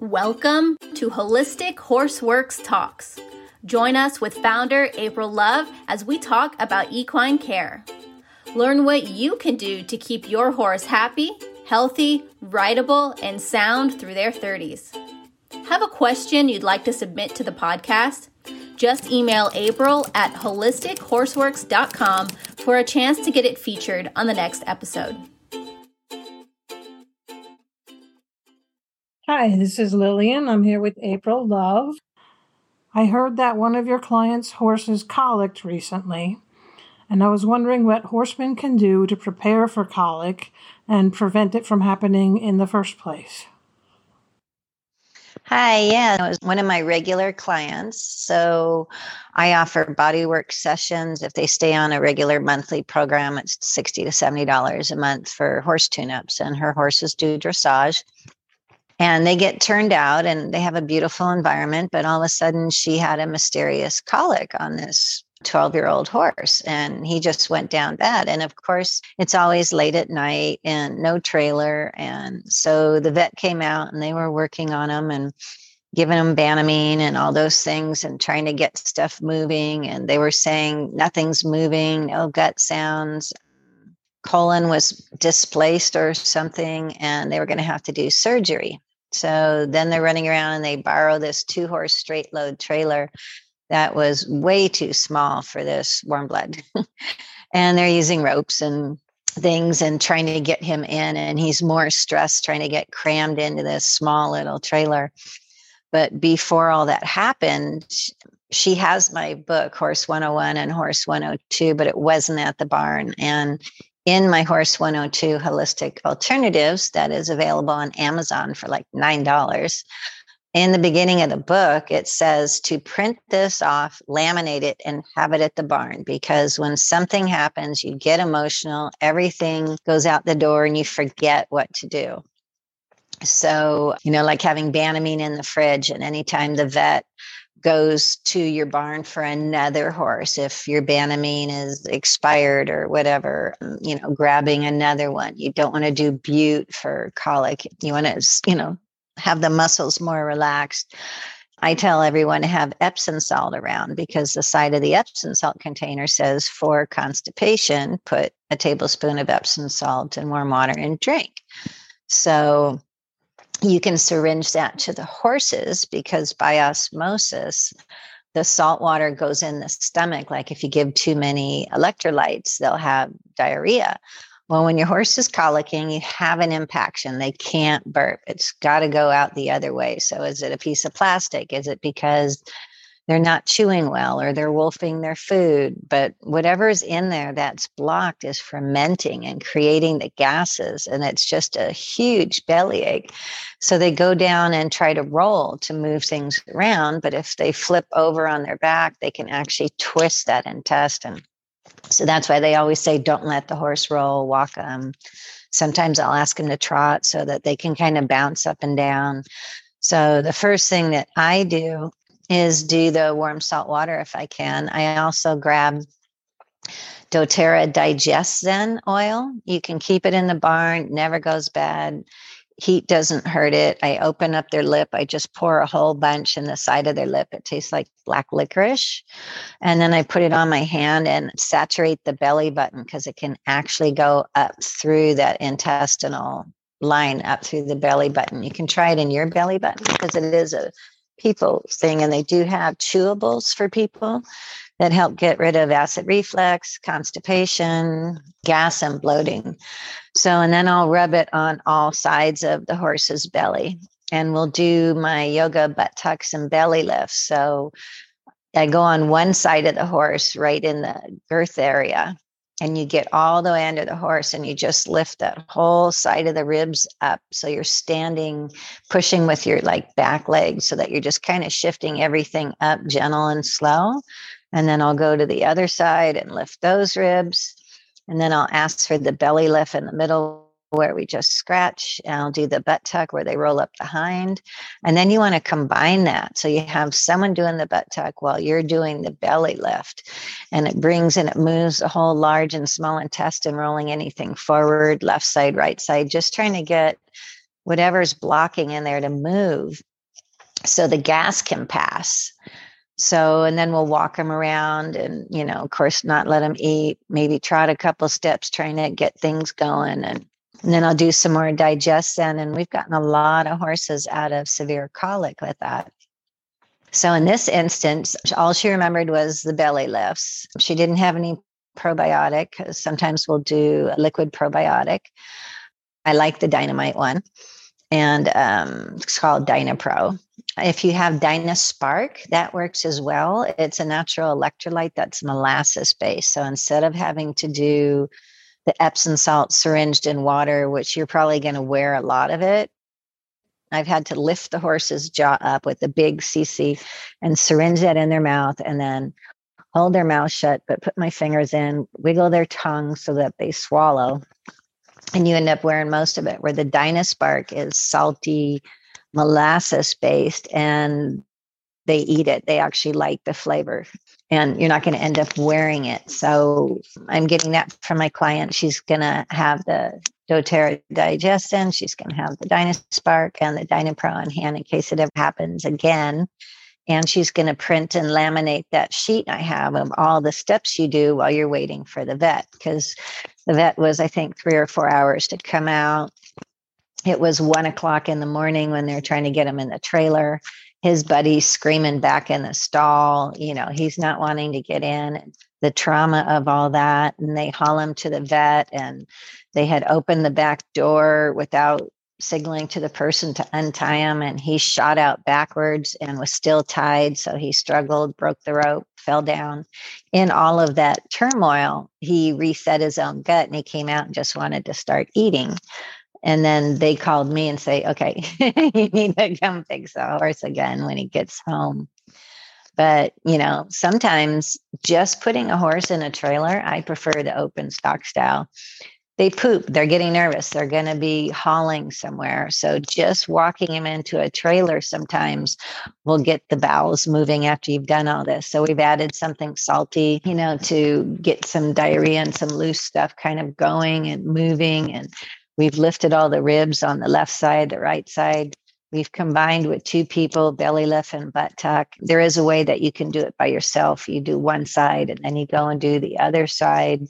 Welcome to Holistic Horseworks Talks. Join us with founder April Love as we talk about equine care. Learn what you can do to keep your horse happy, healthy, rideable, and sound through their 30s. Have a question you'd like to submit to the podcast? Just email April at holistichorseworks.com for a chance to get it featured on the next episode. Hi, this is Lillian. I'm here with April Love. I heard that one of your clients' horses colicked recently, and I was wondering what horsemen can do to prepare for colic and prevent it from happening in the first place. Hi, yeah, it was one of my regular clients. So I offer bodywork sessions. If they stay on a regular monthly program, it's 60 to $70 a month for horse tune ups, and her horses do dressage and they get turned out and they have a beautiful environment but all of a sudden she had a mysterious colic on this 12 year old horse and he just went down bad. And of course it's always late at night and no trailer. And so the vet came out and they were working on him and giving him banamine and all those things and trying to get stuff moving. And they were saying nothing's moving no gut sounds. Colon was displaced or something and they were going to have to do surgery so then they're running around and they borrow this two horse straight load trailer that was way too small for this warm blood. and they're using ropes and things and trying to get him in. And he's more stressed trying to get crammed into this small little trailer. But before all that happened, she has my book, Horse 101 and Horse 102, but it wasn't at the barn. And in my Horse 102 Holistic Alternatives that is available on Amazon for like $9. In the beginning of the book, it says to print this off, laminate it, and have it at the barn because when something happens, you get emotional, everything goes out the door, and you forget what to do. So, you know, like having Banamine in the fridge, and anytime the vet goes to your barn for another horse if your banamine is expired or whatever um, you know grabbing another one. You don't want to do bute for colic. You want to you know have the muscles more relaxed. I tell everyone to have epsom salt around because the side of the epsom salt container says for constipation put a tablespoon of epsom salt in warm water and drink. So you can syringe that to the horses because by osmosis, the salt water goes in the stomach. Like if you give too many electrolytes, they'll have diarrhea. Well, when your horse is colicking, you have an impaction. They can't burp. It's got to go out the other way. So, is it a piece of plastic? Is it because they're not chewing well or they're wolfing their food. But whatever's in there that's blocked is fermenting and creating the gases. And it's just a huge bellyache. So they go down and try to roll to move things around. But if they flip over on their back, they can actually twist that intestine. So that's why they always say, don't let the horse roll, walk them. Sometimes I'll ask them to trot so that they can kind of bounce up and down. So the first thing that I do is do the warm salt water if I can. I also grab doTERRA DigestZen oil. You can keep it in the barn, never goes bad. Heat doesn't hurt it. I open up their lip. I just pour a whole bunch in the side of their lip. It tastes like black licorice. And then I put it on my hand and saturate the belly button because it can actually go up through that intestinal line up through the belly button. You can try it in your belly button because it is a people thing, and they do have chewables for people that help get rid of acid reflux, constipation, gas, and bloating. So, and then I'll rub it on all sides of the horse's belly. And we'll do my yoga butt tucks and belly lifts. So I go on one side of the horse, right in the girth area, and you get all the way under the horse and you just lift that whole side of the ribs up. So you're standing pushing with your like back leg so that you're just kind of shifting everything up gentle and slow. And then i'll go to the other side and lift those ribs. And then i'll ask for the belly lift in the middle where we just scratch and I'll do the butt tuck where they roll up the hind. And then you want to combine that. So you have someone doing the butt tuck while you're doing the belly lift. And it brings and it moves the whole large and small intestine, rolling anything forward, left side, right side, just trying to get whatever's blocking in there to move so the gas can pass. So, and then we'll walk them around and, you know, of course, not let them eat, maybe trot a couple steps, trying to get things going. And, and then I'll do some more DigestZen. And we've gotten a lot of horses out of severe colic with that. So, in this instance, all she remembered was the belly lifts. She didn't have any probiotic. Sometimes we'll do a liquid probiotic. I like the dynamite one, and um, it's called Dynapro. If you have Dynaspark, that works as well. It's a natural electrolyte that's molasses based. So instead of having to do the Epsom salt syringed in water, which you're probably going to wear a lot of it, I've had to lift the horse's jaw up with a big CC and syringe that in their mouth and then hold their mouth shut, but put my fingers in, wiggle their tongue so that they swallow. And you end up wearing most of it, where the Dynaspark is salty, molasses based, and they eat it. They actually like the flavor, and you're not going to end up wearing it. So I'm getting that from my client. She's going to have the doTERRA DigestZen. She's going to have the Dynaspark and the Dynapro on hand in case it ever happens again. And she's going to print and laminate that sheet I have of all the steps you do while you're waiting for the vet. Because the vet was, I think, three or four hours to come out. It was one o'clock in the morning when they're trying to get him in the trailer. His buddy's screaming back in the stall. You know, he's not wanting to get in. The trauma of all that. And they haul him to the vet and they had opened the back door without signaling to the person to untie him and he shot out backwards and was still tied so he struggled broke the rope fell down in all of that turmoil he reset his own gut and he came out and just wanted to start eating and then they called me and say okay you need to come fix the horse again when he gets home. But you know sometimes just putting a horse in a trailer i prefer the open stock style. They poop they're getting nervous they're going to be hauling somewhere. So just walking them into a trailer sometimes will get the bowels moving after you've done all this. So we've added something salty you know to get some diarrhea and some loose stuff kind of going and moving and we've lifted all the ribs on the left side the right side We've combined with two people, belly lift and butt tuck. There is a way that you can do it by yourself. You do one side and then you go and do the other side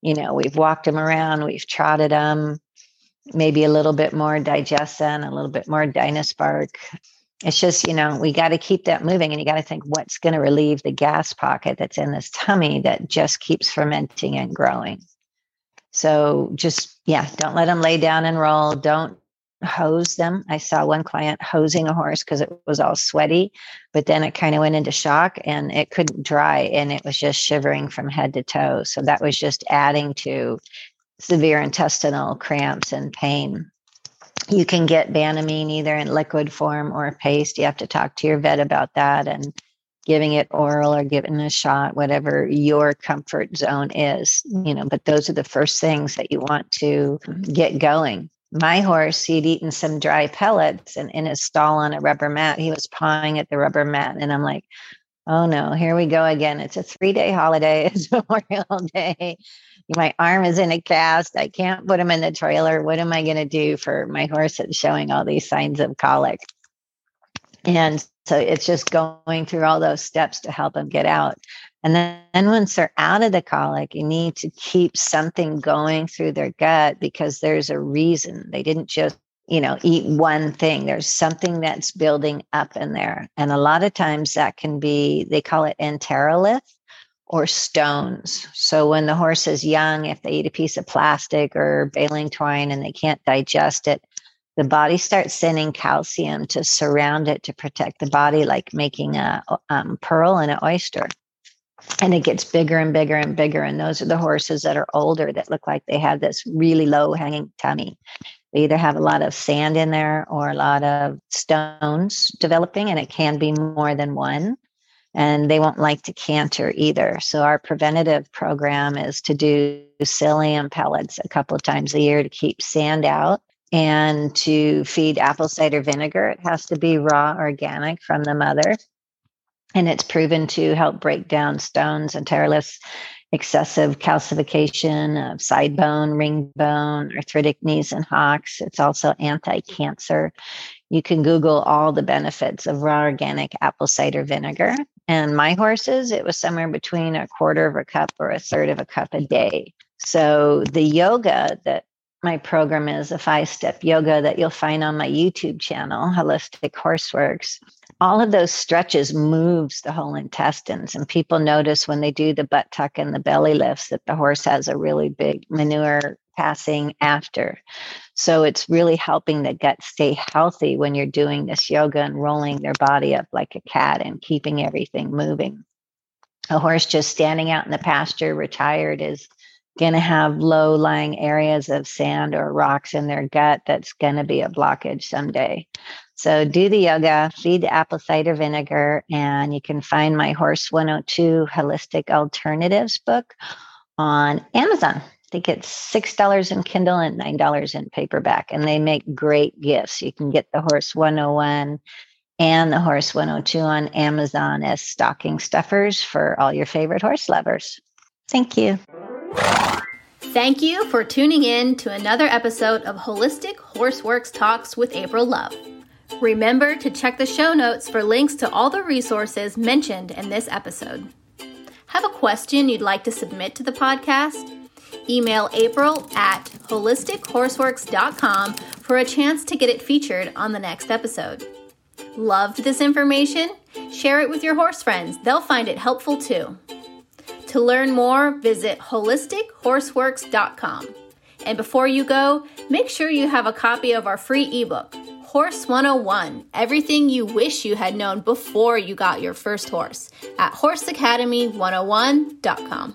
you know, we've walked them around, we've trotted them, maybe a little bit more DigestZen, a little bit more Dynaspark. It's just, you know, we got to keep that moving and you got to think what's going to relieve the gas pocket that's in this tummy that just keeps fermenting and growing. So just, yeah, don't let them lay down and roll. Don't hose them. I saw one client hosing a horse because it was all sweaty, but then it kind of went into shock and it couldn't dry and it was just shivering from head to toe. So that was just adding to severe intestinal cramps and pain. You can get Banamine either in liquid form or paste. You have to talk to your vet about that and giving it oral or giving a shot, whatever your comfort zone is, you know, but those are the first things that you want to mm-hmm. get going my horse, he'd eaten some dry pellets and in his stall on a rubber mat, he was pawing at the rubber mat. And I'm like, oh no, here we go again. It's a three day holiday. It's Memorial Day. My arm is in a cast. I can't put him in the trailer. What am I going to do for my horse that's showing all these signs of colic? And so it's just going through all those steps to help them get out. And then, once they're out of the colic, you need to keep something going through their gut because there's a reason. They didn't just, you know, eat one thing. There's something that's building up in there. And a lot of times that can be, they call it enterolith or stones. So when the horse is young, if they eat a piece of plastic or baling twine and they can't digest it, the body starts sending calcium to surround it to protect the body, like making a um, pearl in an oyster and it gets bigger and bigger and bigger. And those are the horses that are older that look like they have this really low hanging tummy. They either have a lot of sand in there or a lot of stones developing, and it can be more than one. And they won't like to canter either. So, our preventative program is to do psyllium pellets a couple of times a year to keep sand out and to feed apple cider vinegar. It has to be raw organic from the mother and it's proven to help break down stones and enteroliths excessive calcification of side bone, ring bone, arthritic knees and hocks. It's also anti cancer. You can Google all the benefits of raw organic apple cider vinegar. And my horses, it was somewhere between a quarter of a cup or a third of a cup a day. So the yoga that my program is a five step yoga that you'll find on my YouTube channel, Holistic Horseworks. All of those stretches moves the whole intestines, and people notice when they do the butt tuck and the belly lifts that the horse has a really big manure passing after. So it's really helping the gut stay healthy when you're doing this yoga and rolling their body up like a cat and keeping everything moving. A horse just standing out in the pasture, retired, is going to have low lying areas of sand or rocks in their gut that's going to be a blockage someday. So do the yoga, feed the apple cider vinegar, and you can find my Horse 102 Holistic Alternatives book on Amazon. I think it's $6 in Kindle and $9 in paperback. And they make great gifts. You can get the Horse 101 and the Horse 102 on Amazon as stocking stuffers for all your favorite horse lovers. Thank you. Thank you for tuning in to another episode of Holistic Horseworks Talks with April Love. Remember to check the show notes for links to all the resources mentioned in this episode. Have a question you'd like to submit to the podcast? Email April at holistichorseworks.com for a chance to get it featured on the next episode. Loved this information? Share it with your horse friends, they'll find it helpful too. To learn more, visit holistichorseworks.com. And before you go, make sure you have a copy of our free ebook, Horse 101 Everything You Wish You Had Known Before You Got Your First Horse, at horseacademy101.com.